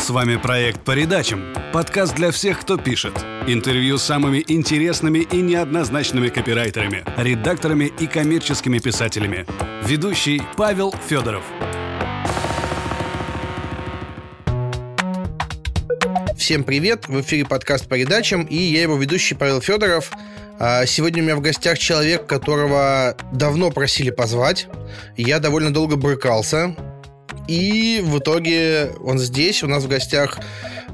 С вами проект «По редачам» – подкаст для всех, кто пишет. Интервью с самыми интересными и неоднозначными копирайтерами, редакторами и коммерческими писателями. Ведущий Павел Федоров. Всем привет! В эфире подкаст по передачам, и я его ведущий Павел Федоров. А, сегодня у меня в гостях человек, которого давно просили позвать. Я довольно долго брыкался. И в итоге он здесь, у нас в гостях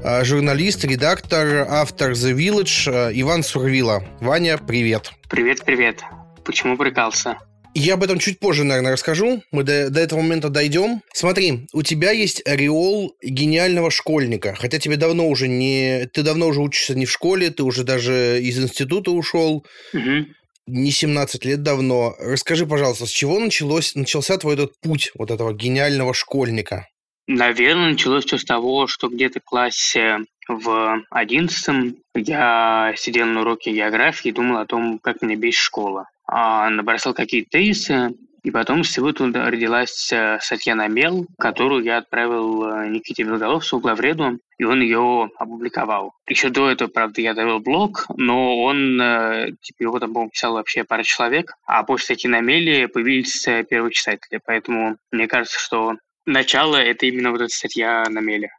а, журналист, редактор, автор The Village а, Иван Сурвила. Ваня, привет. Привет, привет. Почему брыкался? Я об этом чуть позже, наверное, расскажу. Мы до, до этого момента дойдем. Смотри, у тебя есть ореол гениального школьника. Хотя тебе давно уже не... Ты давно уже учишься не в школе, ты уже даже из института ушел. Угу. Не 17 лет давно. Расскажи, пожалуйста, с чего началось, начался твой этот путь вот этого гениального школьника? Наверное, началось все с того, что где-то в классе в одиннадцатом я сидел на уроке географии и думал о том, как меня бесит школа а, набросал какие-то тезисы, и потом из всего туда родилась э, статья на мел, которую я отправил э, Никите Белголовцу, главреду, и он ее опубликовал. Еще до этого, правда, я довел блог, но он, э, типа, его там, по писал вообще пара человек, а после статьи на меле появились первые читатели. Поэтому мне кажется, что начало — это именно вот эта статья на меле.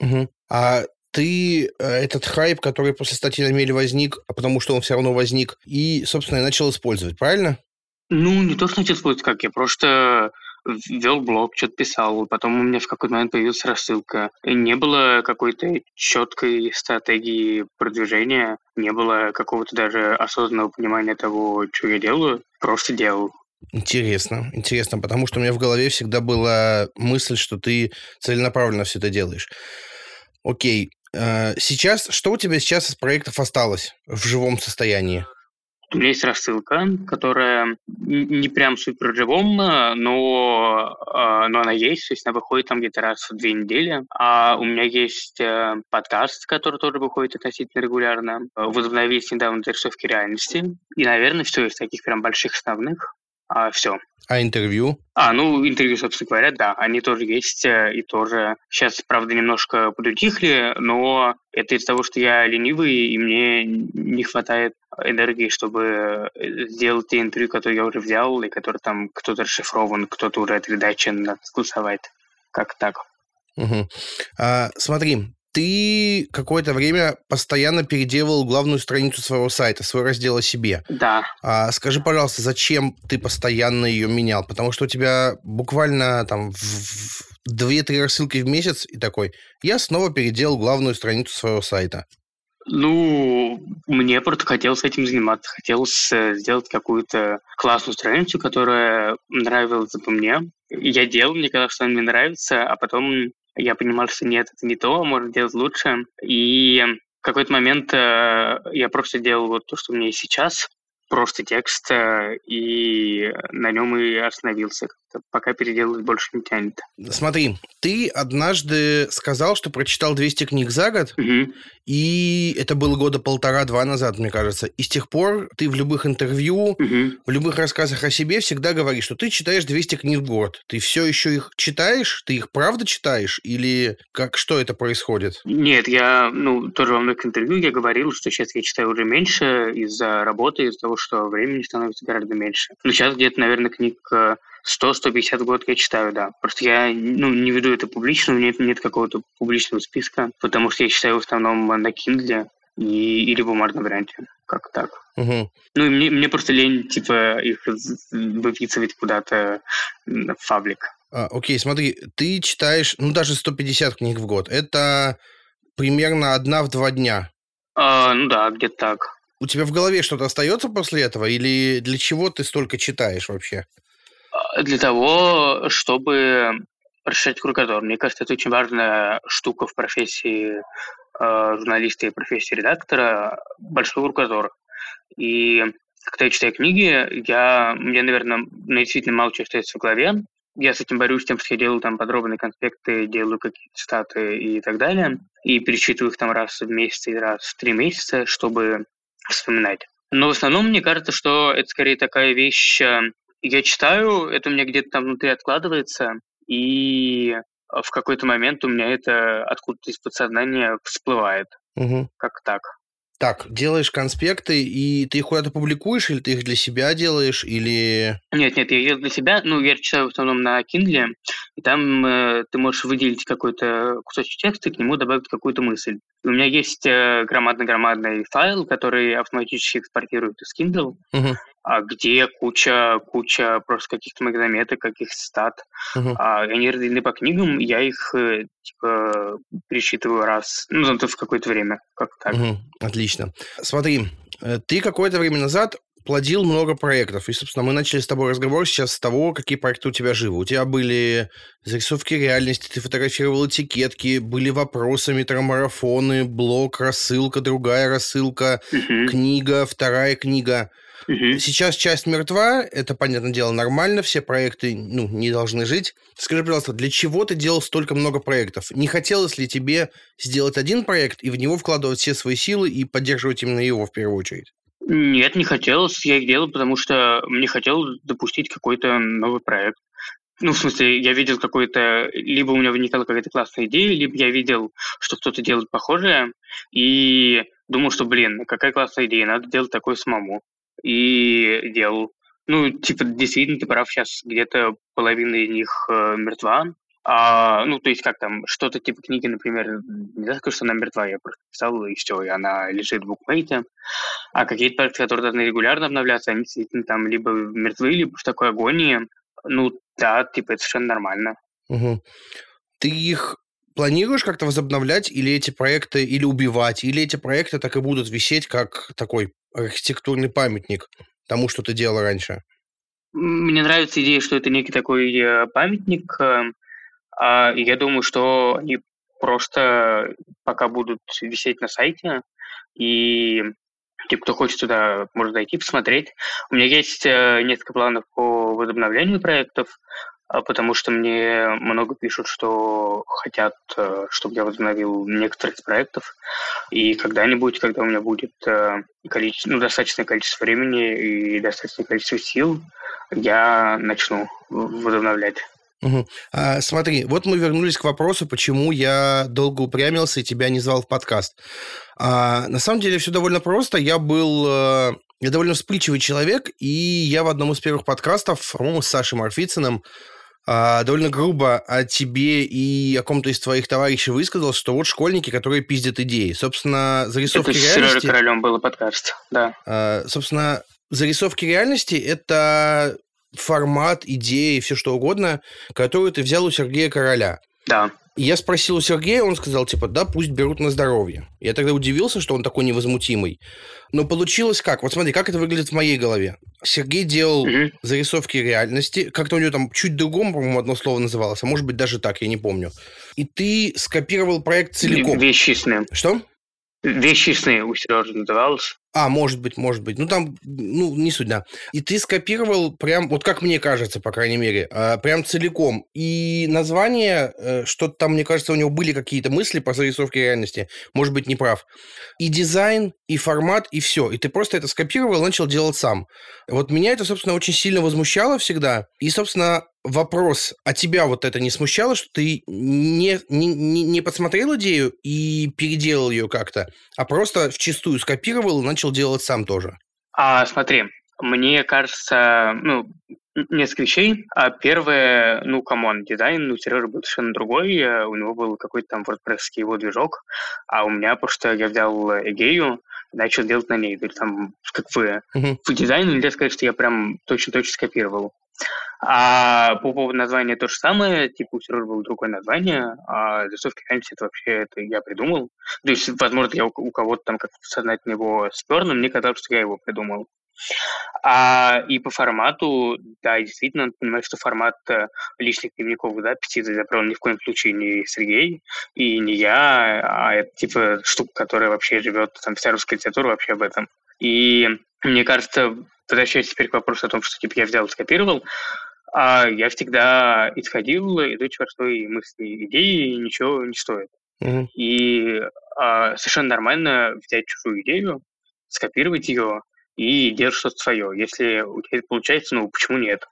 Угу. А ты этот хайп, который после статьи на Меле возник, а потому что он все равно возник, и, собственно, начал использовать, правильно? Ну, не то, что начал использовать, как я просто вел блог, что-то писал, потом у меня в какой-то момент появилась рассылка. Не было какой-то четкой стратегии продвижения, не было какого-то даже осознанного понимания того, что я делаю, просто делал. Интересно, интересно, потому что у меня в голове всегда была мысль, что ты целенаправленно все это делаешь. Окей, Э, сейчас, что у тебя сейчас из проектов осталось в живом состоянии? У меня есть рассылка, которая не прям супер живом, но, а, но она есть, то есть она выходит там где-то раз в две недели. А у меня есть э, подкаст, который тоже выходит относительно регулярно. Возобновились недавно зарисовки реальности. И, наверное, все из таких прям больших основных. А, все. А интервью? А, ну, интервью, собственно говоря, да, они тоже есть, э, и тоже сейчас, правда, немножко подутихли, но это из-за того, что я ленивый, и мне не хватает энергии, чтобы э, сделать те интервью, которые я уже взял, и которые там кто-то расшифрован, кто-то уже отредачен, согласовать. Как так? Угу. А, смотри, ты какое-то время постоянно переделывал главную страницу своего сайта, свой раздел о себе. Да. А, скажи, пожалуйста, зачем ты постоянно ее менял? Потому что у тебя буквально там в две-три рассылки в месяц и такой, я снова переделал главную страницу своего сайта. Ну, мне просто хотелось этим заниматься. Хотелось э, сделать какую-то классную страницу, которая нравилась бы мне. Я делал, мне казалось, что она мне нравится, а потом я понимал, что нет, это не то, можно делать лучше. И в какой-то момент э, я просто делал вот то, что у меня есть сейчас, просто текст, э, и на нем и остановился. Пока переделывать больше не тянет. Смотри, ты однажды сказал, что прочитал 200 книг за год, угу. и это было года полтора-два назад, мне кажется. И с тех пор ты в любых интервью, угу. в любых рассказах о себе всегда говоришь, что ты читаешь 200 книг в год. Ты все еще их читаешь? Ты их правда читаешь? Или как, что это происходит? Нет, я, ну, тоже во многих интервью я говорил, что сейчас я читаю уже меньше из-за работы, из-за того, что времени становится гораздо меньше. Но сейчас где-то, наверное, книг 100-150 в год я читаю, да. Просто я ну, не веду это публично, у меня нет, нет какого-то публичного списка, потому что я читаю в основном на Kindle и, или в бумажном варианте. Как так. Угу. Ну, и мне, мне просто лень, типа, их выписывать куда-то в фаблик. А, окей, смотри, ты читаешь, ну, даже 150 книг в год. Это примерно одна в два дня. А, ну да, где-то так. У тебя в голове что-то остается после этого? Или для чего ты столько читаешь вообще? Для того, чтобы расширять кругозор. Мне кажется, это очень важная штука в профессии э, журналиста и профессии редактора. Большой кругозор. И когда я читаю книги, я, мне, наверное, действительно мало чего остается в голове. Я с этим борюсь тем, что я делаю там подробные конспекты, делаю какие-то статы и так далее. И перечитываю их там раз в месяц и раз в три месяца, чтобы вспоминать. Но в основном мне кажется, что это скорее такая вещь, э, я читаю, это у меня где-то там внутри откладывается, и в какой-то момент у меня это откуда-то из подсознания всплывает. Угу. Как так? Так, делаешь конспекты, и ты их куда-то публикуешь, или ты их для себя делаешь, или... Нет, нет, я делаю для себя. Ну, я читаю в основном на Kindle, и там э, ты можешь выделить какой-то кусочек текста к нему добавить какую-то мысль. У меня есть э, громадно-громадный файл, который автоматически экспортирует из Kindle, Угу. А где куча, куча просто каких-то магнометок, каких-то стат. Угу. А, они разделены по книгам, я их э, типа пересчитываю раз, ну, зато в какое-то время, как так. Угу. Отлично. Смотри, э, ты какое-то время назад плодил много проектов. И, собственно, мы начали с тобой разговор сейчас с того, какие проекты у тебя живы. У тебя были зарисовки реальности, ты фотографировал этикетки, были вопросы, метромарафоны, блог, рассылка, другая рассылка, Мгм, книга, вторая книга. Сейчас часть мертва, это, понятное дело, нормально, все проекты ну, не должны жить. Скажи, пожалуйста, для чего ты делал столько много проектов? Не хотелось ли тебе сделать один проект и в него вкладывать все свои силы и поддерживать именно его в первую очередь? Нет, не хотелось. Я их делал, потому что мне хотелось допустить какой-то новый проект. Ну, в смысле, я видел какой-то... Либо у меня возникала какая-то классная идея, либо я видел, что кто-то делает похожее, и думал, что, блин, какая классная идея, надо делать такое самому. И делал. Ну, типа, действительно, ты прав, сейчас где-то половина из них э, мертва. А, ну, то есть, как там, что-то типа книги, например, нельзя сказать, что она мертва, я просто писал, и все, и она лежит в букмейте. А какие-то проекты, которые должны регулярно обновляться, они действительно там либо мертвы, либо в такой агонии. Ну, да, типа, это совершенно нормально. Мгм. Ты их планируешь как-то возобновлять, или эти проекты, или убивать, или эти проекты так и будут висеть как такой архитектурный памятник тому, что ты делал раньше? Мне нравится идея, что это некий такой э, памятник, э, а, я думаю, что они просто пока будут висеть на сайте, и типа, кто хочет туда, может зайти, посмотреть. У меня есть э, несколько планов по возобновлению проектов, потому что мне много пишут, что хотят, э, чтобы я возобновил некоторые из проектов. И когда-нибудь, когда у меня будет э, количество, ну, достаточное количество времени и достаточное количество сил, я начну возобновлять. Мгм. А, смотри, вот мы вернулись к вопросу, почему я долго упрямился и тебя не звал в подкаст. А, на самом деле все довольно просто. Я был... э, Я довольно вспыльчивый человек, и я в одном из первых подкастов, по-моему, с Сашей Марфицыным, а, довольно грубо о тебе и о ком-то из твоих товарищей высказал, что вот школьники, которые пиздят идеи. Собственно, зарисовки Это с Сережей реальности... Королем был подкаст, да. А, Собственно, зарисовки реальности – это формат, идеи, все что угодно, которую ты взял у Сергея Короля. Да. Я спросил у Сергея, он сказал, типа, да, пусть берут на здоровье. Я тогда удивился, что он такой невозмутимый. Но получилось как? Вот смотри, как это выглядит в моей голове. Сергей делал Мгм. зарисовки реальности. Как-то у него там чуть другом, по-моему, одно слово называлось, а может быть даже так, я не помню. И ты скопировал проект целиком. Вещи Что? Вещи сны у Сережи называлось. А, может быть, может быть. Ну, там, ну, не суть, да. И ты скопировал прям, вот как мне кажется, по крайней мере, а, прям целиком. И название, э, что-то там, мне кажется, у него были какие-то мысли по зарисовке реальности. Может быть, не прав. И дизайн, и формат, и все. И ты просто это скопировал и начал делать сам. Вот меня это, собственно, очень сильно возмущало всегда. И, собственно, вопрос, а тебя вот это не смущало, что ты не, не, не подсмотрел идею и переделал ее как-то, а просто вчистую скопировал и начал делать сам тоже? А, смотри, мне кажется, ну, несколько вещей. А первое, ну, come on, дизайн у Сережи был совершенно другой. э, У него был какой-то там WordPress его движок, а у меня просто я взял Эгею, начал делать на ней. То есть там, как бы, Мгм. по дизайну нельзя сказать, что я прям точно-точно скопировал. А по поводу названия то же самое, типа у Сережи было другое название, а зарисовки реальности это вообще это я придумал. То есть, возможно, я у, кого-то там как-то сознательно его спер, но мне казалось, что я его придумал. А, и по формату, да, действительно, надо что формат э, личных дневниковых записей изобрел ни в коем случае не Сергей и не я, а это типа штука, которая вообще живет, там вся русская литература вообще об этом. И мне кажется, возвращаясь теперь к вопросу о том, что типа я взял и скопировал, а я всегда исходил из очень простой мысли. Идеи ничего не стоят. Мгм. И а, совершенно нормально взять чужую идею, скопировать ее и делать что-то свое. Если у тебя это получается, ну почему нет?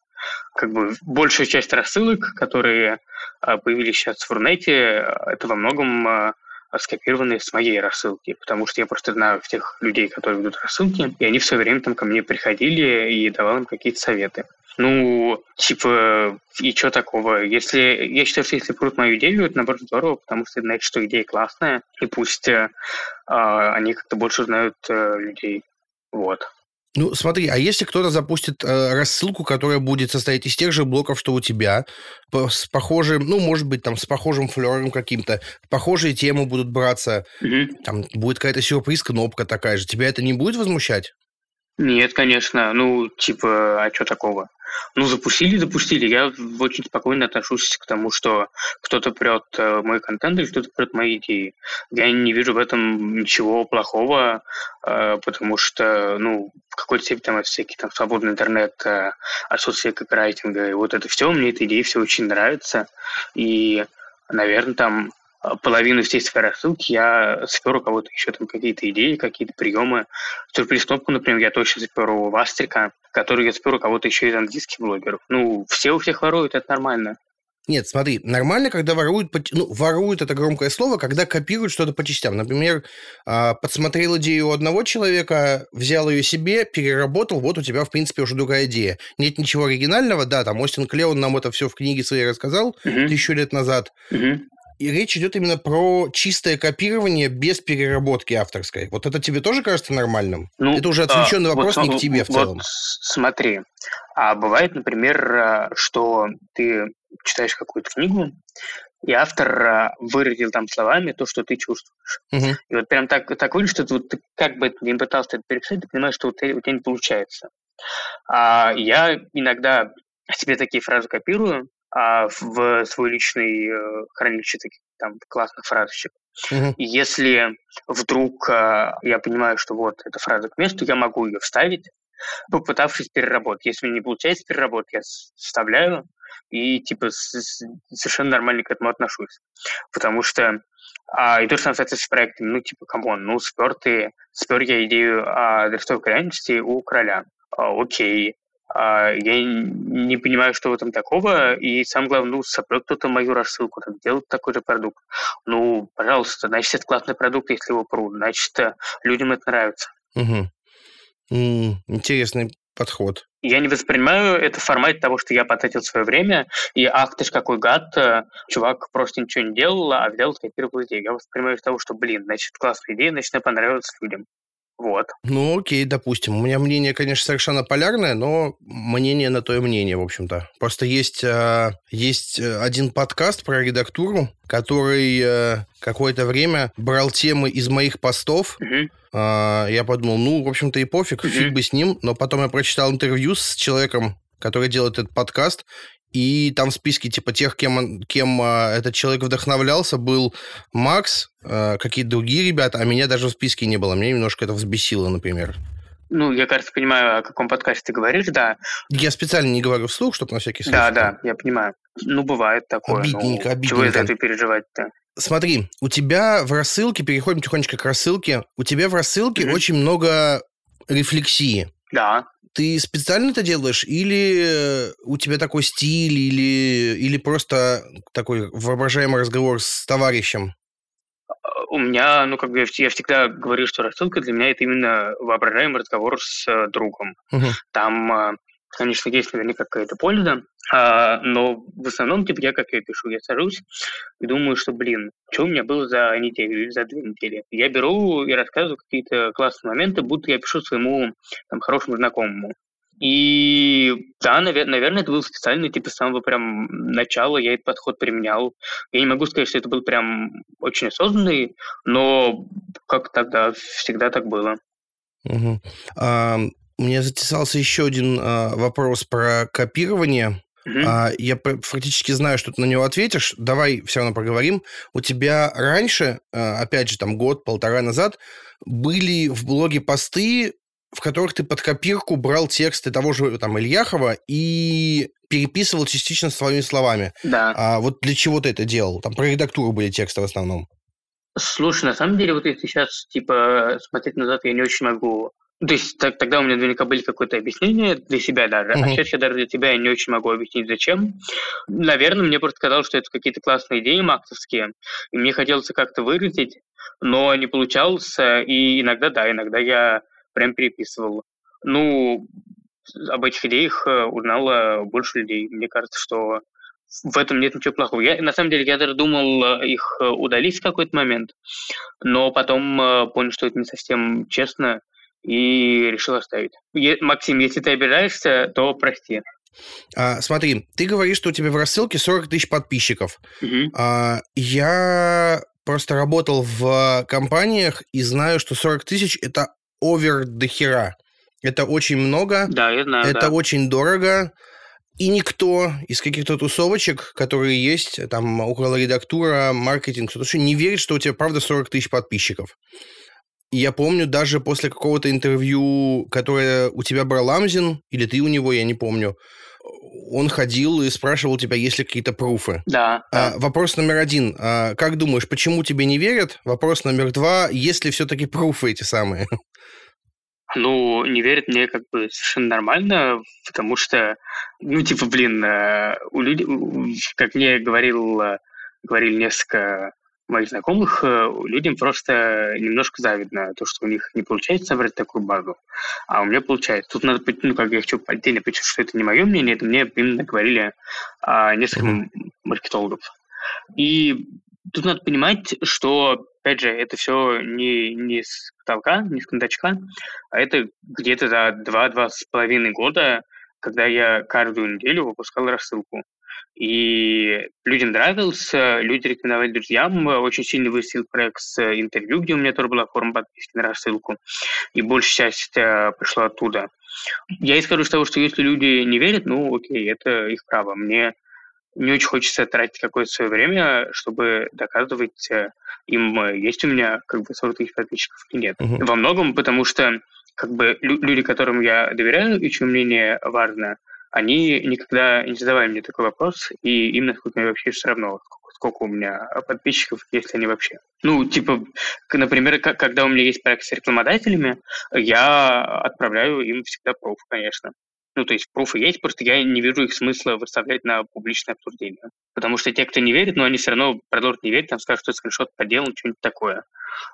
как бы большая часть рассылок, которые а, появились сейчас в Рунете, это во многом а, скопированные с моей рассылки, потому что я просто знаю тех людей, которые ведут рассылки, и они все время там ко мне приходили и давал им какие-то советы. Ну, типа, и что такого? Если я считаю, что если прут мою идею, это наоборот здорово, потому что значит, что идея классная, и пусть э, они как-то больше знают э, людей. Вот. Ну, смотри, а если кто-то запустит э, рассылку, которая будет состоять из тех же блоков, что у тебя, по, с похожим, ну, может быть, там, с похожим флером каким-то, похожие темы будут браться, mm-hmm. там будет какая-то сюрприз-кнопка такая же, тебя это не будет возмущать? Нет, конечно. Ну, типа, а что такого? Ну, запустили, запустили. Я очень спокойно отношусь к тому, что кто-то прет э, мой контент или кто-то прет мои идеи. Я не вижу в этом ничего плохого, э, потому что, ну, в какой-то степени там всякий там свободный интернет, э, отсутствие копирайтинга, и вот это все, мне эта идея все очень нравится. И, наверное, там половину всей своей рассылки я спер у кого-то еще там какие-то идеи, какие-то приемы. Сюрприз-кнопку, например, я точно спер у Вастрика, который я спер у кого-то еще из английских блогеров. Ну, все у всех воруют, это нормально. Нет, смотри, нормально, когда воруют, ну, воруют это громкое слово, когда копируют что-то по частям. Например, а, подсмотрел идею у одного человека, взял ее себе, переработал, вот у тебя, в принципе, уже другая идея. Нет ничего оригинального, да, там Остин Клеон нам это все в книге своей рассказал uh-huh. тысячу лет назад. Uh-huh. И речь идет именно про чистое копирование без переработки авторской. Вот это тебе тоже кажется нормальным? Ну, это уже отвлеченный а, вопрос вот, не к тебе в вот целом. Смотри, а бывает, например, что ты читаешь какую-то книгу, и автор а, выразил там словами то, что ты чувствуешь. Угу. И вот прям так, так выглядит, что ты, вот, ты как бы не пытался это переписать, ты понимаешь, что у тебя, у тебя не получается. А я иногда себе такие фразы копирую, а, в свой личный э, хранилище таких там классных фразочек. И если вдруг а, я понимаю, что вот эта фраза к месту, я могу ее вставить, попытавшись переработать. Если не получается переработать, я вставляю и типа совершенно нормально к этому отношусь. Потому что а, и то самое касается с проектами. Ну, типа, come on, ну, спер ты, спер я идею о дорисовке реальности у короля. А, окей, я не понимаю, что в этом такого, и самое главное, ну, сопрет кто-то мою рассылку, так, делает такой же продукт. Ну, пожалуйста, значит, это классный продукт, если его прут, значит, э, людям это нравится. Угу. Интересный подход. Я не воспринимаю это в формате того, что я потратил свое время, и ах ты ж какой гад, э, чувак просто ничего не делал, а взял скопировал идею. Я воспринимаю из того, что, блин, значит, классная идея, значит, она понравилась людям. Вот. Ну, окей, допустим. У меня мнение, конечно, совершенно полярное, но мнение на то и мнение, в общем-то. Просто есть, э, есть один подкаст про редактуру, который э, какое-то время брал темы из моих постов. Угу. Э, я подумал, ну, в общем-то, и пофиг, угу. фиг бы с ним. Но потом я прочитал интервью с человеком, который делает этот подкаст, и там в списке типа тех, кем, кем а, этот человек вдохновлялся, был Макс, а, какие-то другие ребята, а меня даже в списке не было. Меня немножко это взбесило, например. Ну, я, кажется, понимаю, о каком подкасте ты говоришь, да. Я специально не говорю вслух, чтобы на всякий случай. Да, да, я понимаю. Ну, бывает такое. Обидненько, ну, обидненько. Чего из этого переживать-то? Смотри, у тебя в рассылке, переходим тихонечко к рассылке, у тебя в рассылке mm-hmm. очень много рефлексии. Да. Ты специально это делаешь, или э, у тебя такой стиль, или, или просто такой воображаемый разговор с товарищем? У меня, ну, как бы я всегда говорю, что рассылка для меня это именно воображаемый разговор с э, другом. Угу. Там э, конечно, есть наверняка какая-то польза, а, но в основном, типа, я как я пишу, я сажусь и думаю, что, блин, что у меня было за неделю или за две недели. Я беру и рассказываю какие-то классные моменты, будто я пишу своему там, хорошему знакомому. И да, навер- наверное, это было специально, типа, с самого прям начала я этот подход применял. Я не могу сказать, что это был прям очень осознанный, но как тогда всегда так было. Угу. А, у меня затесался еще один а, вопрос про копирование. Mm-hmm. А, я фактически знаю, что ты на него ответишь. Давай все равно поговорим. У тебя раньше, а, опять же, там год-полтора назад, были в блоге посты, в которых ты под копирку брал тексты того же там Ильяхова и переписывал частично своими словами. Да. А вот для чего ты это делал? Там про редактуру были тексты в основном. Слушай, на самом деле, вот если сейчас, типа, смотреть назад, я не очень могу То есть так, тогда у меня наверняка были какое-то объяснение для себя даже, uh-huh. а сейчас я даже для тебя не очень могу объяснить, зачем. Наверное, мне просто казалось, что это какие-то классные идеи максовские, и мне хотелось как-то выразить, но не получалось, и иногда, да, иногда я прям переписывал. Ну, об этих идеях э, узнало больше людей. Мне кажется, что в этом нет ничего плохого. Я, на самом деле, я даже думал э, их э, удалить в какой-то момент, но потом понял, что это не совсем честно, и решил оставить. Е- Максим, если ты обижаешься, то прости. А, смотри, ты говоришь, что у тебя в рассылке 40 тысяч подписчиков. Угу. А, я просто работал в компаниях и знаю, что 40 тысяч – это овер до хера. Это очень много. Да, я знаю, Это да. очень дорого. И никто из каких-то тусовочек, которые есть, там, около редактура, маркетинг, кто-то не верит, что у тебя правда 40 тысяч подписчиков. Я помню даже после какого-то интервью, которое у тебя брал Амзин, или ты у него, я не помню, он ходил и спрашивал тебя, есть ли какие-то пруфы. Да. А, вопрос номер один. А, как думаешь, почему тебе не верят? Вопрос номер два. Есть ли все-таки пруфы эти самые? Ну, не верят мне как бы совершенно нормально, потому что, ну, типа, блин, э, у людей, как мне говорил, э, говорили несколько моих знакомых, э, людям просто немножко завидно то, что у них не получается собрать такую базу, а у меня получается. Тут надо, ну, как я хочу отдельно подчеркнуть, что это не мое мнение, это мне именно говорили а, несколько маркетологов. И тут надо понимать, что, опять же, это все не, не с потолка, не с кондачка, а это где-то за два-два с половиной года, когда я каждую неделю выпускал рассылку. И людям нравился, люди рекомендовали друзьям. Очень сильно выстрелил проект с интервью, где у меня тоже была форма подписки на рассылку. И большая часть э, пришла оттуда. Я и скажу, что, что если люди не верят, ну окей, это их право. Мне не очень хочется тратить какое-то свое время, чтобы доказывать э, им, э, есть у меня как бы 40 тысяч подписчиков или нет. Во многом потому что как бы люди, которым я доверяю и чье мнение важно, они никогда не задавали мне такой вопрос, и им, насколько мне вообще все равно, сколько у меня подписчиков, если они вообще. Ну, типа, например, когда у меня есть проект с рекламодателями, я отправляю им всегда проф, конечно. Ну, то есть пруфы есть, просто я не вижу их смысла выставлять на публичное обсуждение. Потому что те, кто не верит, но ну, они все равно продолжат не верить, там скажут, что скриншот подделан, что-нибудь такое.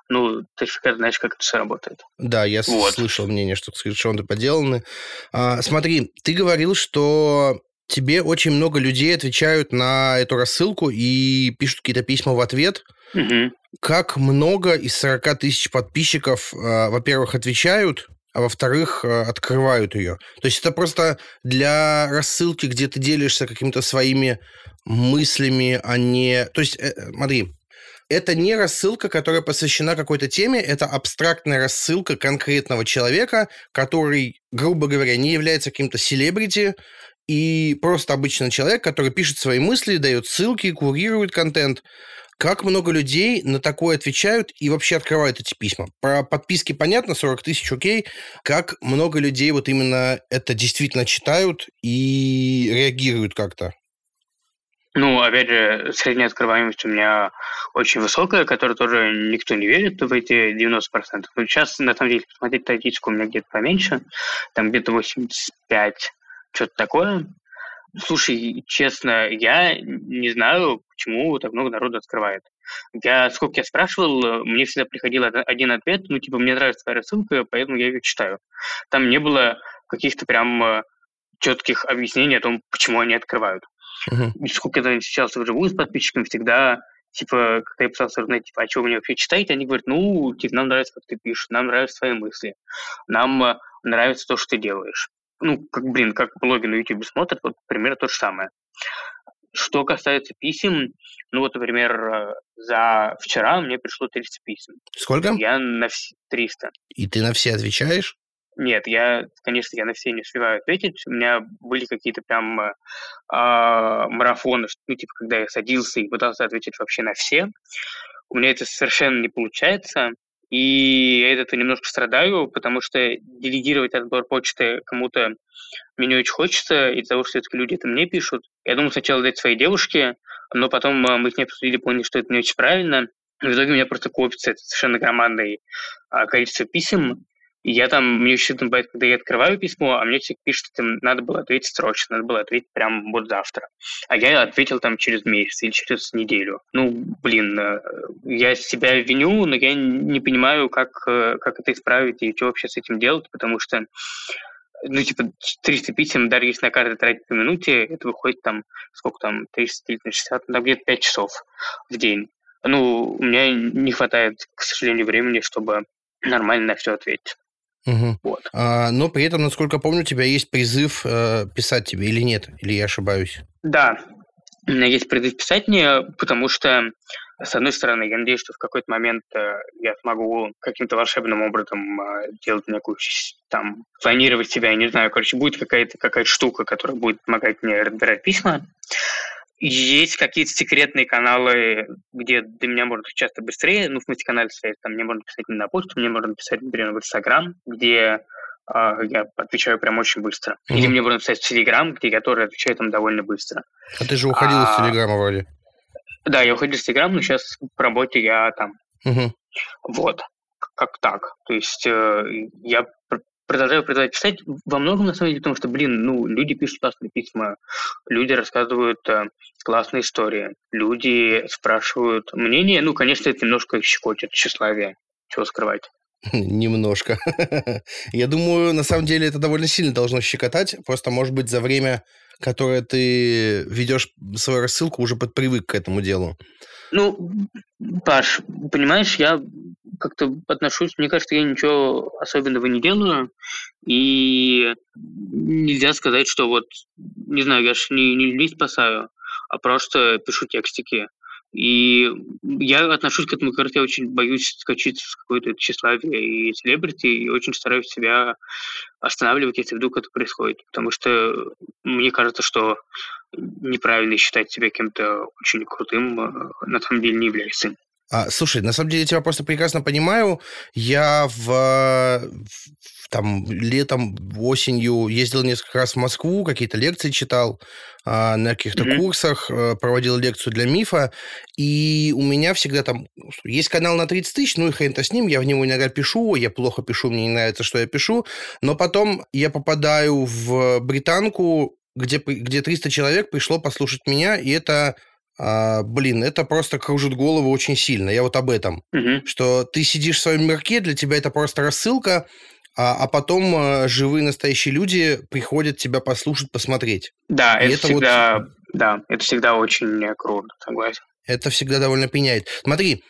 Ну, ты же знаешь, как это все работает. Да, я вот. слышал мнение, что скриншоты подделаны. А, смотри, ты говорил, что тебе очень много людей отвечают на эту рассылку и пишут какие-то письма в ответ. Угу. Как много из 40 тысяч подписчиков, а, во-первых, отвечают, а во-вторых, э, открывают ее. То есть это просто для рассылки, где ты делишься какими-то своими мыслями, а не... То есть, э, смотри, это не рассылка, которая посвящена какой-то теме, это абстрактная рассылка конкретного человека, который, грубо говоря, не является каким-то селебрити, и просто обычный человек, который пишет свои мысли, дает ссылки, курирует контент. Как много людей на такое отвечают и вообще открывают эти письма? Про подписки понятно, 40 тысяч, окей. Как много людей вот именно это действительно читают и реагируют как-то? Ну, опять же, средняя открываемость у меня очень высокая, которой тоже никто не верит в эти 90%. Но сейчас, на самом деле, посмотреть статистику у меня где-то поменьше, там где-то 85, что-то такое. Слушай, честно, я не знаю, почему так много народу открывает. Я, сколько я спрашивал, мне всегда приходил один ответ, ну, типа, мне нравится твоя рассылка, поэтому я ее читаю. Там не было каких-то прям э, четких объяснений о том, почему они открывают. Uh-huh. И сколько я сейчас вживую с подписчиками, всегда типа, когда я пытался узнать, типа, а что вы мне вообще читаете, они говорят, ну, типа, нам нравится, как ты пишешь, нам нравятся твои мысли, нам э, нравится то, что ты делаешь ну, как, блин, как блоги на YouTube смотрят, вот примерно то же самое. Что касается писем, ну вот, например, э, за вчера мне пришло 300 писем. Сколько? Я на вс... 300. И ты на все отвечаешь? Нет, я, конечно, я на все не успеваю ответить. У меня были какие-то прям э, а, марафоны, ну, типа, когда я садился и пытался ответить вообще на все. У меня это совершенно не получается. И я это немножко страдаю, потому что делегировать отбор почты кому-то мне не очень хочется, из-за того, что все-таки люди это мне пишут. Я думал сначала дать своей девушке, но потом а, мы с ней обсудили, поняли, что это не очень правильно. В итоге у меня просто копится это совершенно громадное а, количество писем, И я там, мне очень бывает, когда я открываю письмо, а мне человек пишет, что надо было ответить срочно, надо было ответить прямо вот завтра. А я ответил там через месяц или через неделю. Ну, блин, э, я себя виню, но я не понимаю, как, э, как это исправить и что вообще с этим делать, потому что ну, типа, 300 писем, даже если на каждый тратить по минуте, это выходит там, сколько там, 300 или 60, ну, там где-то 5 часов в день. Ну, у меня не хватает, к сожалению, времени, чтобы нормально на все ответить. Угу. Вот. А, но при этом, насколько помню, у тебя есть призыв э, писать тебе или нет? Или я ошибаюсь? Да, у меня есть призыв писать мне, потому что, с одной стороны, я надеюсь, что в какой-то момент э, я смогу каким-то волшебным образом э, делать некую, там, планировать себя, я не знаю, короче, будет какая-то какая штука, которая будет помогать мне разбирать письма. Есть какие-то секретные каналы, где до меня можно часто быстрее, ну, в смысле, канале связи, там мне можно писать не на почту, мне можно писать, например, в Инстаграм, где э, я отвечаю прям очень быстро. Mm-hmm. Или мне можно писать в Телеграм, где я тоже отвечаю там довольно быстро. А ты же уходил а, из Телеграма вроде. Да, я уходил из Телеграма, но сейчас по работе я там. Mm-hmm. Вот. Как так? То есть э, я продолжаю продолжать писать во многом на самом деле, потому что, блин, ну, люди пишут классные письма, люди рассказывают э, классные истории, люди спрашивают мнение, ну, конечно, это немножко щекочет тщеславие, чего скрывать. Немножко. Я думаю, на самом деле это довольно сильно должно щекотать. Просто, может быть, за время, которое ты ведешь свою рассылку, уже подпривык к этому делу. Ну, Паш, понимаешь, я как-то отношусь, мне кажется, я ничего особенного не делаю, и нельзя сказать, что вот, не знаю, я же не, не людей спасаю, а просто пишу текстики. И я отношусь к этому, я очень боюсь скачать с какой-то тщеславия и селебрити, и очень стараюсь себя останавливать, если вдруг это происходит. Потому что мне кажется, что неправильно считать себя кем-то очень крутым, э, на самом деле не является. А, слушай, на самом деле я тебя просто прекрасно понимаю. Я в, в там летом, осенью ездил несколько раз в Москву, какие-то лекции читал а, на каких-то mm-hmm. курсах, а, проводил лекцию для мифа, и у меня всегда там есть канал на 30 тысяч, ну и хрен-то с ним, я в него иногда пишу, я плохо пишу, мне не нравится, что я пишу, но потом я попадаю в британку, где, где 300 человек пришло послушать меня, и это а, блин, это просто кружит голову очень сильно. Я вот об этом. Угу. Что ты сидишь в своем мирке, для тебя это просто рассылка, а, а потом а, живые настоящие люди приходят тебя послушать, посмотреть. Да, это, это всегда, вот... да, это всегда очень круто, согласен. Это всегда довольно пеняет. Смотри,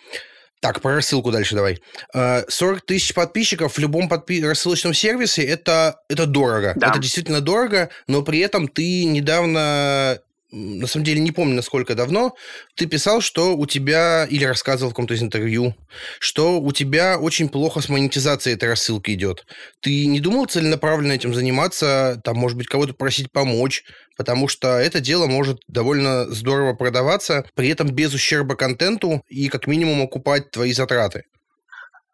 так, про рассылку дальше давай. 40 а, тысяч подписчиков в любом подпи- рассылочном сервисе это, это дорого. Да. Это действительно дорого, но при этом ты недавно на самом деле не помню, насколько давно, ты писал, что у тебя, или рассказывал в каком-то из интервью, что у тебя очень плохо с монетизацией этой рассылки идет. Ты не думал целенаправленно этим заниматься, там, может быть, кого-то просить помочь, потому что это дело может довольно здорово продаваться, при этом без ущерба контенту и как минимум окупать твои затраты.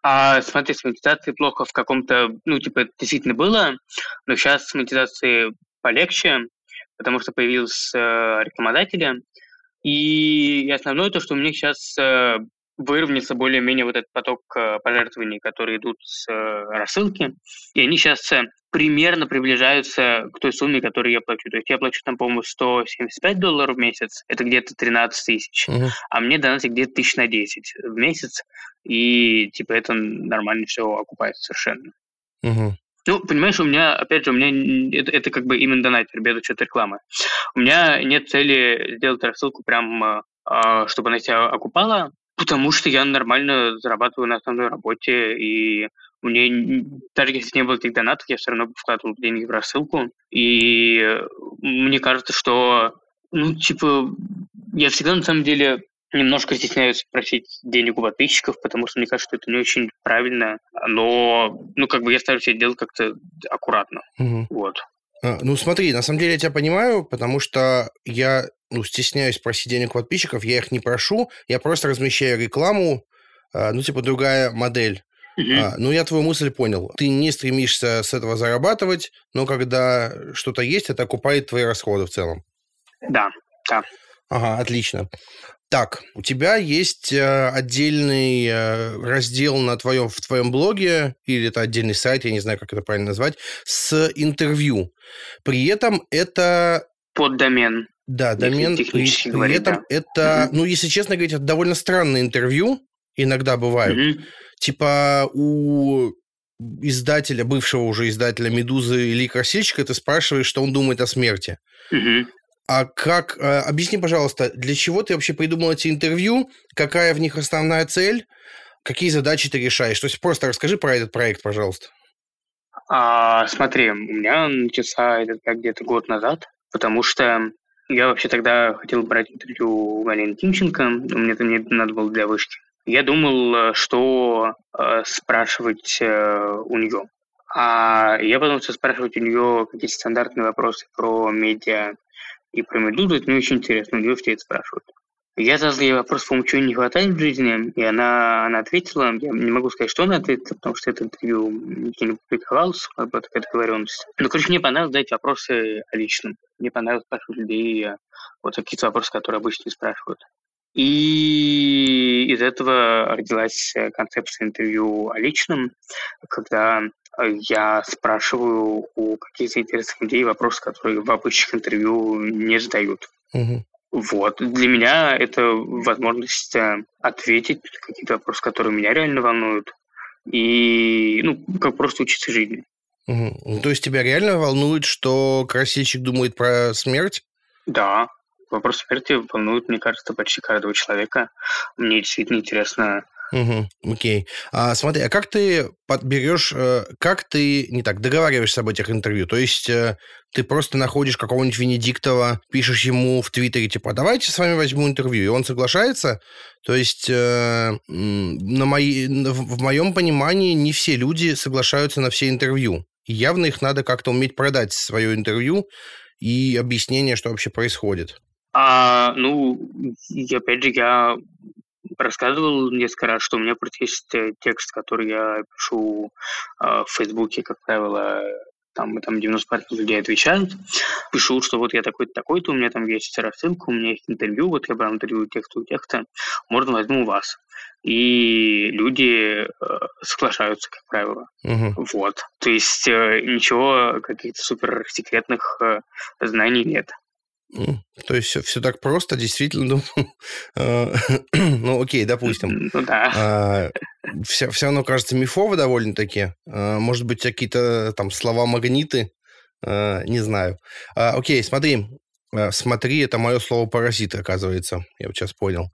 А смотри, с монетизацией плохо в каком-то, ну, типа, действительно было, но сейчас с монетизацией полегче, потому что появился э, рекламодатели. И основное то, что у них сейчас э, выровняется более-менее вот этот поток э, пожертвований, которые идут с рассылки, и они сейчас примерно приближаются к той сумме, которую я плачу. То есть я плачу там, по-моему, 175 долларов в месяц, это где-то 13 тысяч, uh-huh. а мне донатят где-то тысяч на 10 в месяц, и типа это нормально все окупается совершенно. Uh-huh. Ну, понимаешь, у меня, опять же, у меня это, это как бы именно донатер, без учета рекламы. У меня нет цели сделать рассылку прям, э, чтобы она себя окупала, потому что я нормально зарабатываю на основной работе, и мне, даже если не было этих донатов, я все равно вкладывал деньги в рассылку, и мне кажется, что, ну, типа, я всегда на самом деле немножко стесняюсь просить денег у подписчиков, потому что мне кажется, что это не очень правильно. Но, ну, как бы я стараюсь это делать как-то аккуратно. Угу. Вот. А, ну, смотри, на самом деле я тебя понимаю, потому что я ну, стесняюсь просить денег у подписчиков, я их не прошу, я просто размещаю рекламу, а, ну, типа другая модель. Uh-huh. А, ну, я твою мысль понял. Ты не стремишься с этого зарабатывать, но когда что-то есть, это окупает твои расходы в целом. Да, да. Ага, отлично. Так, у тебя есть э, отдельный э, раздел на твоем, в твоем блоге, или это отдельный сайт, я не знаю, как это правильно назвать, с интервью. При этом это... Под домен. Да, домен. При, при говорить, этом да. это, угу. ну, если честно говорить, это довольно странное интервью, иногда бывают. Угу. Типа у издателя, бывшего уже издателя «Медузы» или «Красильщика», ты спрашиваешь, что он думает о смерти. Угу. А как... Э, объясни, пожалуйста, для чего ты вообще придумал эти интервью? Какая в них основная цель? Какие задачи ты решаешь? То есть просто расскажи про этот проект, пожалуйста. А, смотри, у меня начался этот как где-то год назад, потому что я вообще тогда хотел брать интервью у Галины Тимченко, мне это не надо было для вышки. Я думал, э, что э, спрашивать э, у нее. А я потом стал спрашивать у нее какие-то стандартные вопросы про медиа и про медузу. Это мне очень интересно, у нее это спрашивают. Я задал ей вопрос, по чего не хватает в жизни, и она, она ответила, я не могу сказать, что она ответила, потому что это интервью нигде не публиковалось, об такая договоренность. Но, короче, мне понравилось задать вопросы о личном. Мне понравилось спрашивать людей вот какие-то вопросы, которые обычно не спрашивают. И из этого родилась концепция интервью о личном, когда я спрашиваю у каких-то интересных людей вопросы, которые в обычных интервью не задают. Угу. Вот. Для меня это возможность э, ответить какие-то вопросы, которые меня реально волнуют, и, ну, как просто учиться жизни. Угу. То есть тебя реально волнует, что красильщик думает про смерть? Да. Вопрос смерти волнует, мне кажется, почти каждого человека. Мне действительно интересно Угу, окей. А, смотри, а как ты подберешь, э, как ты, не так, договариваешься об этих интервью? То есть э, ты просто находишь какого-нибудь Венедиктова, пишешь ему в Твиттере, типа, давайте с вами возьму интервью, и он соглашается? То есть э, на мои, в моем понимании не все люди соглашаются на все интервью. И явно их надо как-то уметь продать свое интервью и объяснение, что вообще происходит. А, ну, опять же, я рассказывал несколько раз, что у меня есть э, текст, который я пишу э, в Фейсбуке, как правило, там, там 90% людей отвечают, пишу, что вот я такой-то, такой-то, у меня там есть рассылка, у меня есть интервью, вот я брал интервью текста у текста, можно возьму у вас. И люди э, соглашаются, как правило. Угу. Вот. То есть э, ничего, каких-то супер секретных э, знаний нет. То есть все, все так просто, действительно, ну, э, ну окей, допустим. Ну да. А, все, все равно кажется мифово довольно-таки. А, может быть, какие-то там слова-магниты, а, не знаю. Окей, смотри, смотри, это мое слово паразит, оказывается. Я вот сейчас понял.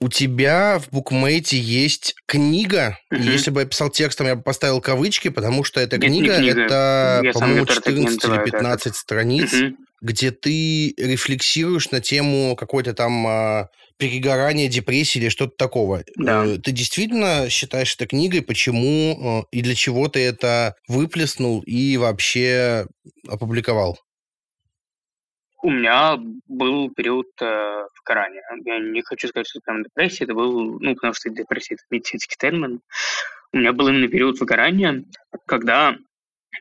У тебя в букмейте есть книга. Угу. Если бы я писал текстом, я бы поставил кавычки, потому что эта Нет, книга, книга. это, по-моему, 14 или 15 это. страниц. Угу где ты рефлексируешь на тему какой-то там а, перегорания, депрессии или что-то такого. Да. Э, ты действительно считаешь это книгой? Почему э, и для чего ты это выплеснул и вообще опубликовал? У меня был период э, в Коране. Я не хочу сказать, что это прям депрессия. Это был, ну, потому что депрессия – это медицинский термин. У меня был именно период выгорания, когда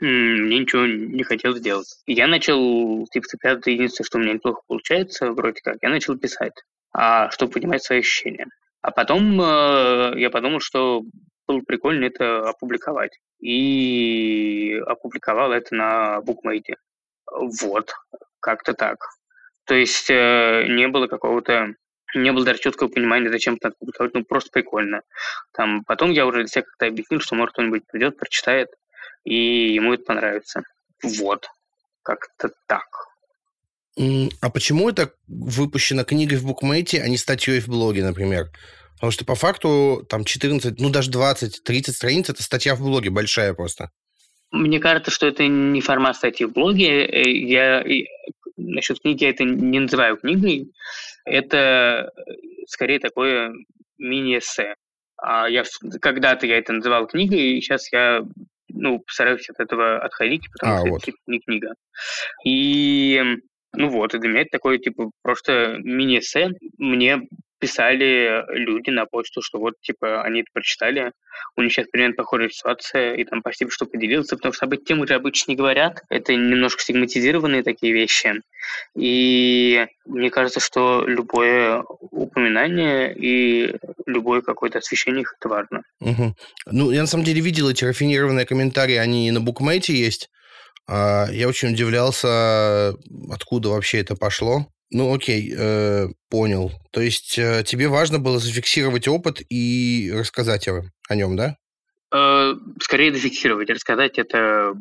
мне ничего не хотелось делать. Я начал, типа, это единственное, что у меня неплохо получается, вроде как, я начал писать, а, чтобы понимать свои ощущения. А потом э, я подумал, что было прикольно это опубликовать. И опубликовал это на букмейте. Вот, как-то так. То есть э, не было какого-то не было даже четкого понимания, зачем это публиковать, ну просто прикольно. Там, потом я уже для себя как-то объяснил, что может кто-нибудь придет, прочитает, и ему это понравится. Вот, как-то так. А почему это выпущена книгой в букмейте, а не статьей в блоге, например? Потому что по факту там 14, ну даже 20, 30 страниц – это статья в блоге, большая просто. Мне кажется, что это не формат статьи в блоге. Э, я насчет книги я это не называю книгой. Это скорее такое мини-эссе. А я когда-то я это называл книгой, и сейчас я ну, постараюсь от этого отходить, потому а, что вот. это типа, не книга. И ну вот, и для меня это такое, типа, просто мини-эссе. Мне писали люди на почту, что вот, типа, они это прочитали, у них сейчас примерно похожая ситуация, и там спасибо, что поделился, потому что об этом уже обычно не говорят. Это немножко стигматизированные такие вещи. И мне кажется, что любое упоминание и любое какое-то освещение их это важно. Угу. Ну, я на самом деле видел эти рафинированные комментарии, они на букмейте есть. А, я очень удивлялся, откуда вообще это пошло. Ну, окей, э, понял. То есть э, тебе важно было зафиксировать опыт и рассказать о, о нем, да? Э, скорее зафиксировать. Рассказать это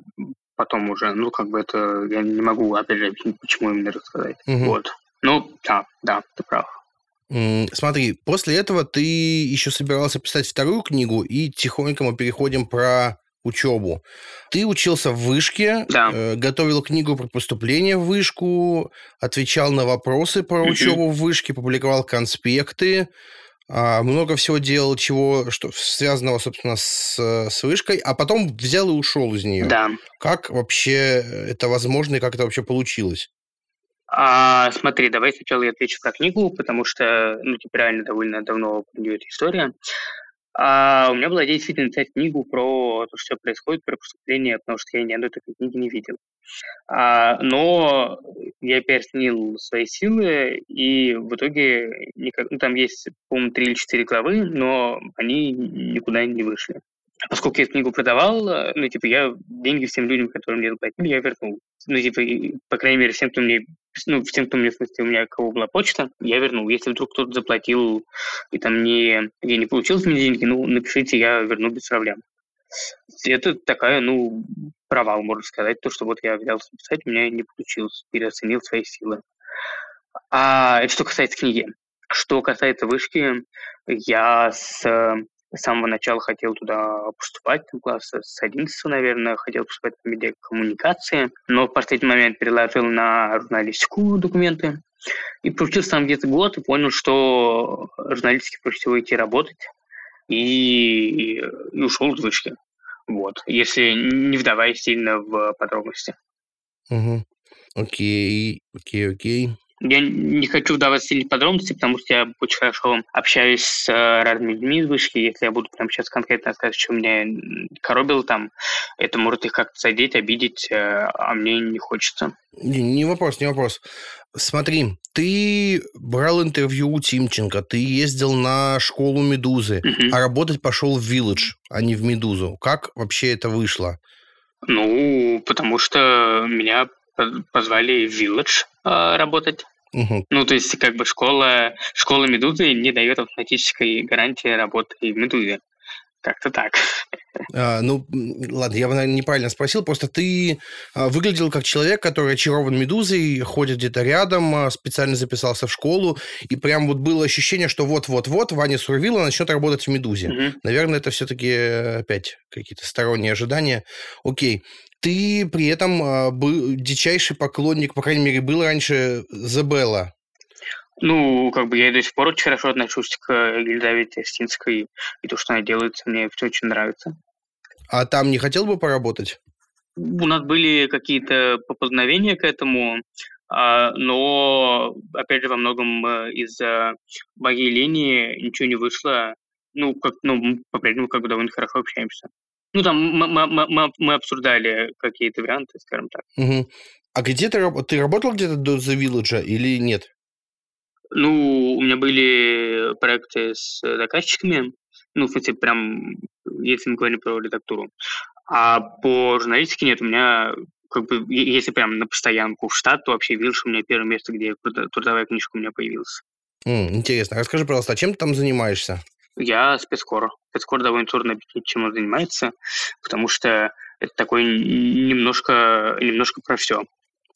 потом уже. Ну, как бы это... Я не могу, опять же, объяснить, почему именно рассказать. Угу. Вот. Ну, да, да, ты прав. Смотри, после этого ты еще собирался писать вторую книгу, и тихонько мы переходим про учебу. Ты учился в вышке, да. э, готовил книгу про поступление в вышку, отвечал на вопросы про учебу в вышке, публиковал конспекты, э, много всего делал, чего что связанного, собственно, с, с вышкой, а потом взял и ушел из нее. Да. Как вообще это возможно и как это вообще получилось? А, смотри, давай сначала я отвечу про книгу, потому что, ну, типа, реально довольно давно идет история. А у меня была идея действительно написать книгу про то, что происходит, про преступление, потому что я ни одной такой книги не видел. А, но я переоценил свои силы, и в итоге никак, ну, там есть, по-моему, три или четыре главы, но они никуда не вышли. Поскольку я эту книгу продавал, ну, типа, я деньги всем людям, которым мне заплатили, я вернул. Ну, типа, по крайней мере, всем, кто мне ну, всем, кто мне, в смысле, у меня кого была почта, я вернул. Если вдруг кто-то заплатил и там не, я не получил с деньги, ну, напишите, я верну без проблем. Это такая, ну, провал, можно сказать. То, что вот я взялся писать, у меня не получилось, переоценил свои силы. А это что касается книги. Что касается вышки, я с с самого начала хотел туда поступать, там, класса с 11, наверное, хотел поступать в медиакоммуникации, но в последний момент переложил на журналистику документы. И получился там где-то год и понял, что журналистике проще всего идти работать, и, и ушел из вышки. Вот, если не вдаваясь сильно в подробности. Угу. Окей, окей, окей. Я не хочу вдаваться сильно в подробности, потому что я очень хорошо общаюсь с э, разными людьми из вышки. Если я буду прямо сейчас конкретно рассказывать, что меня коробило там, это может их как-то задеть, обидеть, э, а мне не хочется. Не, вопрос, не вопрос. Смотри, ты брал интервью у Тимченко, ты ездил на школу Медузы, угу. а работать пошел в Village, а не в Медузу. Как вообще это вышло? Ну, потому что меня позвали в Village э, работать. Угу. Ну, то есть, как бы школа, школа Медузы не дает автоматической гарантии работы в Медузе. Как-то так. А, ну, ладно, я, наверное, неправильно спросил. Просто ты а, выглядел как человек, который очарован медузой, ходит где-то рядом, а, специально записался в школу, и прям вот было ощущение, что вот-вот-вот Ваня Сурвила начнет работать в медузе. Угу. Наверное, это все-таки опять какие-то сторонние ожидания. Окей. Ты при этом а, был дичайший поклонник, по крайней мере, был раньше Забелла. Ну, как бы я до сих пор очень хорошо отношусь к Елизавете Остинской, и то, что она делает, мне все очень нравится. А там не хотел бы поработать? У нас были какие-то поползновения к этому, а, но, опять же, во многом э, из-за моей линии ничего не вышло. Ну, как, ну, по-прежнему как бы довольно хорошо общаемся. Ну, там мы, мы, мы, мы обсуждали какие-то варианты, скажем так. Угу. А где ты, ты работал где-то до The Village или нет? Ну, у меня были проекты с заказчиками, ну, в смысле, прям, если мы говорим про редактуру. А по журналистике нет, у меня как бы, если прям на постоянку в штат, то вообще Вилш у меня первое место, где трудовая книжка у меня появилась. Mm, интересно. Расскажи, пожалуйста, а чем ты там занимаешься? Я спецкор. Спецкор довольно трудно объяснить, чем он занимается, потому что это такой немножко, немножко про все.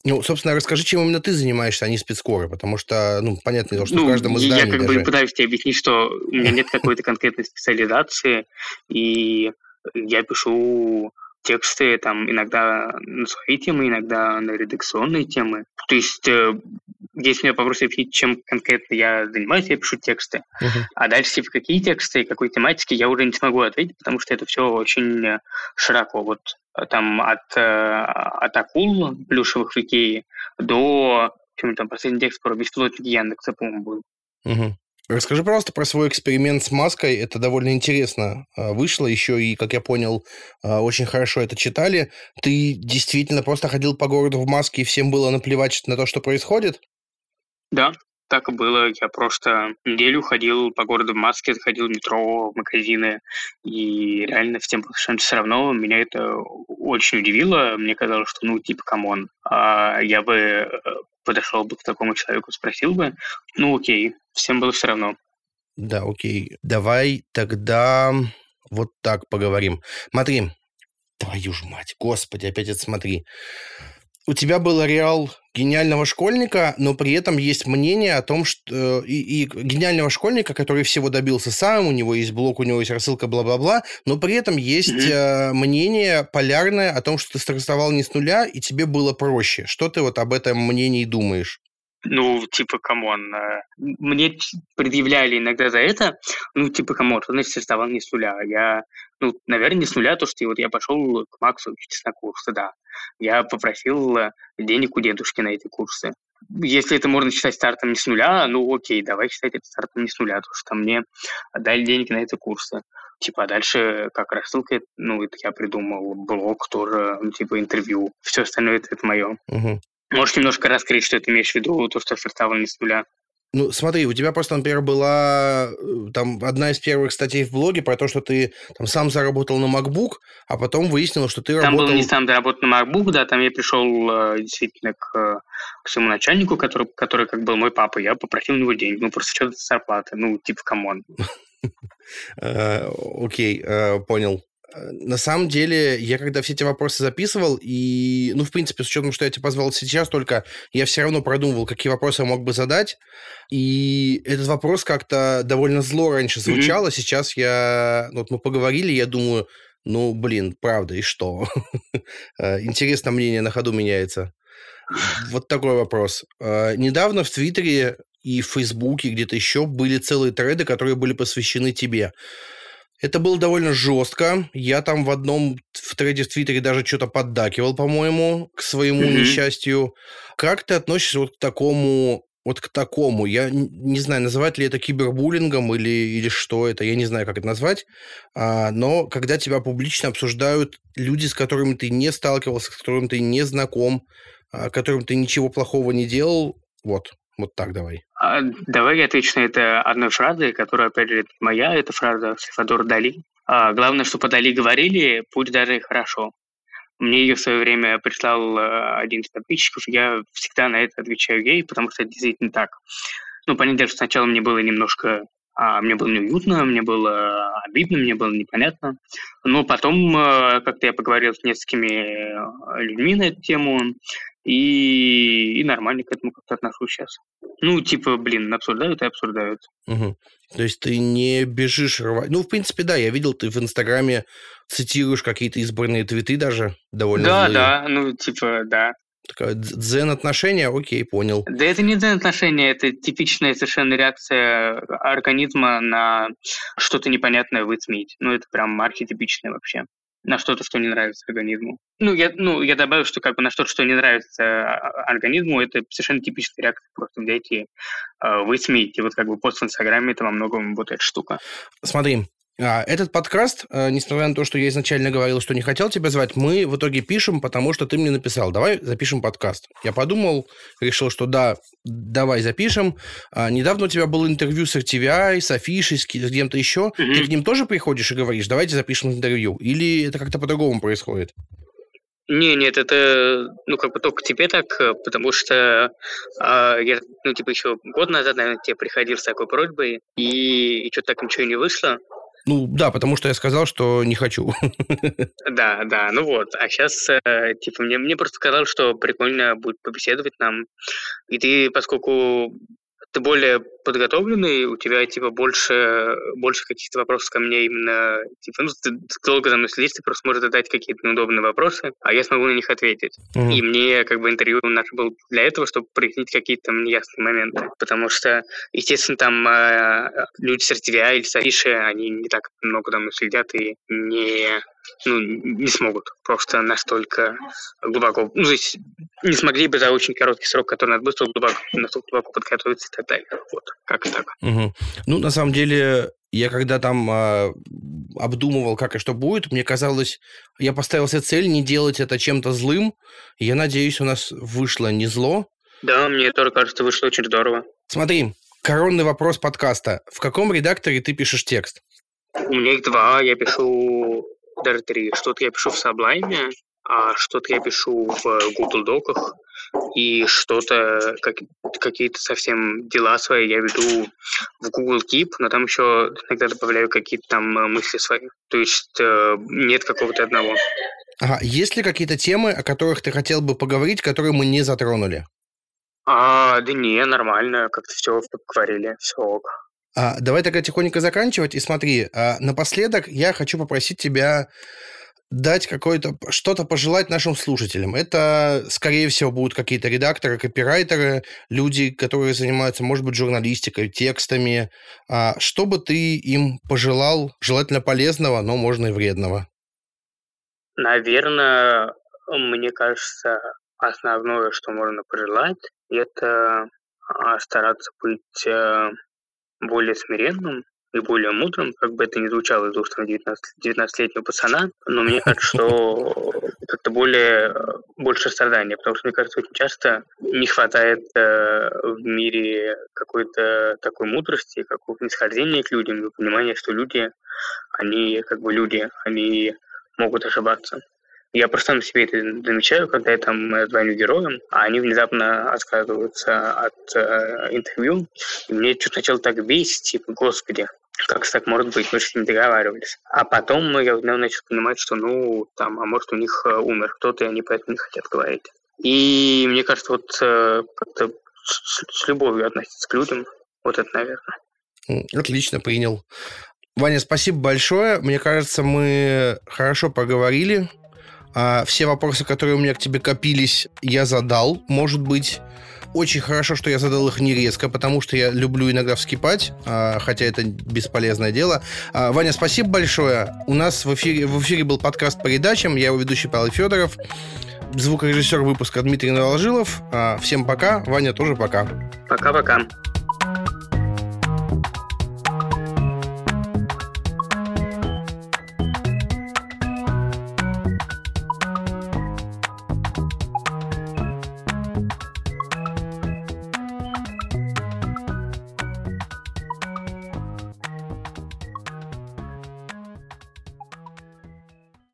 Ну, собственно, расскажи, чем именно ты занимаешься, а не спецкоры, потому что, ну, понятно, что ну, в каждом издании Я как даже... бы пытаюсь тебе объяснить, что у меня нет какой-то конкретной специализации, и я пишу тексты там иногда на свои темы, иногда на редакционные темы. То есть, э, если меня попросят объяснить, чем конкретно я занимаюсь, я пишу тексты. Uh-huh. А дальше, типа, какие тексты, какой тематики, я уже не смогу ответить, потому что это все очень широко. Вот э, там от, э, от акул плюшевых в Икее до, чем там, последний текст про беспилотники Яндекса, по-моему, был. Угу. Расскажи, пожалуйста, про свой эксперимент с маской. Это довольно интересно а, вышло. Еще и, как я понял, а, очень хорошо это читали. Ты действительно просто ходил по городу в маске, и всем было наплевать на то, что происходит? Да, так и было. Я просто неделю ходил по городу в маске, ходил в метро, в магазины, и реально всем совершенно все равно. Меня это очень удивило. Мне казалось, что, ну, типа, come on. А я бы э, подошел бы к такому человеку, спросил бы, ну, окей, всем было все равно. Да, окей. Давай тогда вот так поговорим. Смотри, твою ж мать, господи, опять это смотри у тебя был ореол гениального школьника, но при этом есть мнение о том, что... Э, и, и гениального школьника, который всего добился сам, у него есть блог, у него есть рассылка, бла-бла-бла, но при этом есть mm-hmm. мнение полярное о том, что ты стартовал не с нуля, и тебе было проще. Что ты вот об этом мнении думаешь? Ну, типа, come on. Э, мне предъявляли иногда за это, ну, типа, come on, что значит стартовал не с нуля. Я, ну, наверное, не с нуля, то, что вот я пошел к Максу учиться на курсы, да. Я попросил э, денег у дедушки на эти курсы. Если это можно считать стартом не с нуля, ну, окей, давай считать это стартом не с нуля, потому что мне дали денег на эти курсы. Типа, а дальше, как рассылка, ну, это я придумал, блог тоже, ну, типа, интервью. Все остальное это, это мое. Угу. Можешь немножко раскрыть, что ты имеешь в виду, то, что стартовал не с нуля? Ну, смотри, у тебя просто, например, была э, там одна из первых статей в блоге про то, что ты там сам заработал на MacBook, а потом выяснилось, что ты там работал... Там был не сам заработал на MacBook, да, там я пришел э, действительно к, к своему начальнику, который, который как был мой папа, я попросил у него денег, ну, просто что-то зарплаты, ну, типа, come on. Э, окей, понял. Э, на самом деле, я когда все эти вопросы записывал, и, ну, в принципе, с учетом, что я тебя позвал сейчас только, я все равно продумывал, какие вопросы я мог бы задать, и этот вопрос как-то довольно зло раньше звучал, mm-hmm. а сейчас я, ну, вот мы поговорили, я думаю, ну, блин, правда, и что? Э, интересно, мнение на ходу меняется. Вот такой вопрос. Э, недавно в Твиттере и в Фейсбуке, где-то еще были целые треды, которые были посвящены тебе. Это было довольно жестко. Я там в одном в треде в Твиттере даже что-то поддакивал, по-моему, к своему mm-hmm. несчастью. Как ты относишься вот к такому вот к такому. Я не знаю, называть ли это кибербуллингом или, или что это, я не знаю, как это назвать. А, но когда тебя публично обсуждают люди, с которыми ты не сталкивался, с которыми ты не знаком, а, которым ты ничего плохого не делал, вот, вот так давай. А, давай я отвечу на это одной фразой, которая, опять же, моя, это фраза Сальвадора Дали. А, главное, что по Дали говорили, пусть даже хорошо. Мне ее в свое время прислал а, один из подписчиков, я всегда на это отвечаю ей, потому что это действительно так. Ну, понятно, что сначала мне было немножко а, мне было неуютно, мне было обидно, мне было непонятно. Но потом как-то я поговорил с несколькими людьми на эту тему, и, и нормально к этому как-то отношусь сейчас. Ну, типа, блин, обсуждают и обсуждают. Угу. То есть ты не бежишь рвать. Ну, в принципе, да, я видел, ты в Инстаграме цитируешь какие-то избранные твиты даже довольно Да, злые. да, ну, типа, да. Такая дзен-отношения, окей, понял. Да это не дзен-отношения, это типичная совершенно реакция организма на что-то непонятное высмеять. Ну, это прям архетипичное вообще на что-то, что не нравится организму. Ну, я, ну, я добавлю, что как бы на что-то, что не нравится а, организму, это совершенно типичная реакция. Просто взять и э, высмеять. И вот как бы пост в Инстаграме это во многом вот эта штука. Смотри, этот подкаст, э, несмотря на то, что я изначально говорил, что не хотел тебя звать, мы в итоге пишем, потому что ты мне написал, давай запишем подкаст. Я подумал, решил, что да, давай запишем. А, недавно у тебя было интервью с RTVI, с Афишей, с кем-то еще. Mm-hmm. Ты к ним тоже приходишь и говоришь, давайте запишем интервью? Или это как-то по-другому происходит? Не, нет, это, ну, как бы только тебе так, потому что э, я, ну, типа, еще год назад, наверное, тебе приходил с такой просьбой, и, и что-то так ничего не вышло. Ну, да, потому что я сказал, что не хочу. Да, да, ну вот. А сейчас, э, типа, мне, мне просто сказал, что прикольно будет побеседовать нам. И ты, поскольку ты более подготовленный, у тебя типа больше, больше каких-то вопросов ко мне именно, типа, ну, ты долго за мной следишь, ты просто можешь задать какие-то неудобные вопросы, а я смогу на них ответить. Mm-hmm. И мне как бы интервью наше было для этого, чтобы прояснить какие-то неясные моменты. Потому что, естественно, там э, люди с RTVI или с Афиши, они не так много мной следят и не ну, не смогут просто настолько глубоко, ну, то есть не смогли бы за очень короткий срок, который надо быстро глубоко, настолько глубоко подготовиться и так далее. Вот. как так. Угу. Ну, на самом деле, я когда там э, обдумывал, как и что будет, мне казалось, я поставил себе цель не делать это чем-то злым. Я надеюсь, у нас вышло не зло. Да, мне тоже кажется, вышло очень здорово. Смотри, коронный вопрос подкаста. В каком редакторе ты пишешь текст? У меня их два. Я пишу даже три. Что-то я пишу в Sublime, а что-то я пишу в Google Доках, и что-то, как, какие-то совсем дела свои я веду в Google Keep, но там еще иногда добавляю какие-то там э, мысли свои. То есть э, нет какого-то одного. Ага. Есть ли какие-то темы, о которых ты хотел бы поговорить, которые мы не затронули? А, да не, нормально, как-то все поговорили, все ок. А, давай тогда тихонько заканчивать. И смотри, а, напоследок я хочу попросить тебя дать какое-то, что-то пожелать нашим слушателям. Это, скорее всего, будут какие-то редакторы, копирайтеры, люди, которые занимаются, может быть, журналистикой, текстами. А что бы ты им пожелал, желательно полезного, но можно и вредного? Наверное, мне кажется, основное, что можно пожелать, это а, стараться быть э, более смиренным и более мудрым, как бы это ни звучало из уст 19-летнего пацана, но мне кажется, что как-то более, больше страдания, потому что, мне кажется, очень часто не хватает э, в мире какой-то такой мудрости, какого-то нисхождения к людям, понимания, что люди, они как бы люди, они могут ошибаться. Я просто на себе это замечаю, когда я там звоню героям, а они внезапно отказываются от э, интервью. И мне что-то начало так бесить, типа, господи, как так может быть, мы же ними договаривались. А потом я начал понимать, что, ну, там, а может, у них э, умер кто-то, и они поэтому не хотят говорить. И мне кажется, вот э, как-то с, с любовью относиться к людям, вот это, наверное. Отлично, принял. Ваня, спасибо большое. Мне кажется, мы хорошо поговорили. А, все вопросы, которые у меня к тебе копились, я задал. Может быть, очень хорошо, что я задал их не резко, потому что я люблю иногда вскипать, а, хотя это бесполезное дело. А, Ваня, спасибо большое. У нас в эфире, в эфире был подкаст по передачам. Я его ведущий Павел Федоров. Звукорежиссер выпуска Дмитрий Новожилов. Всем пока. Ваня тоже пока. Пока-пока.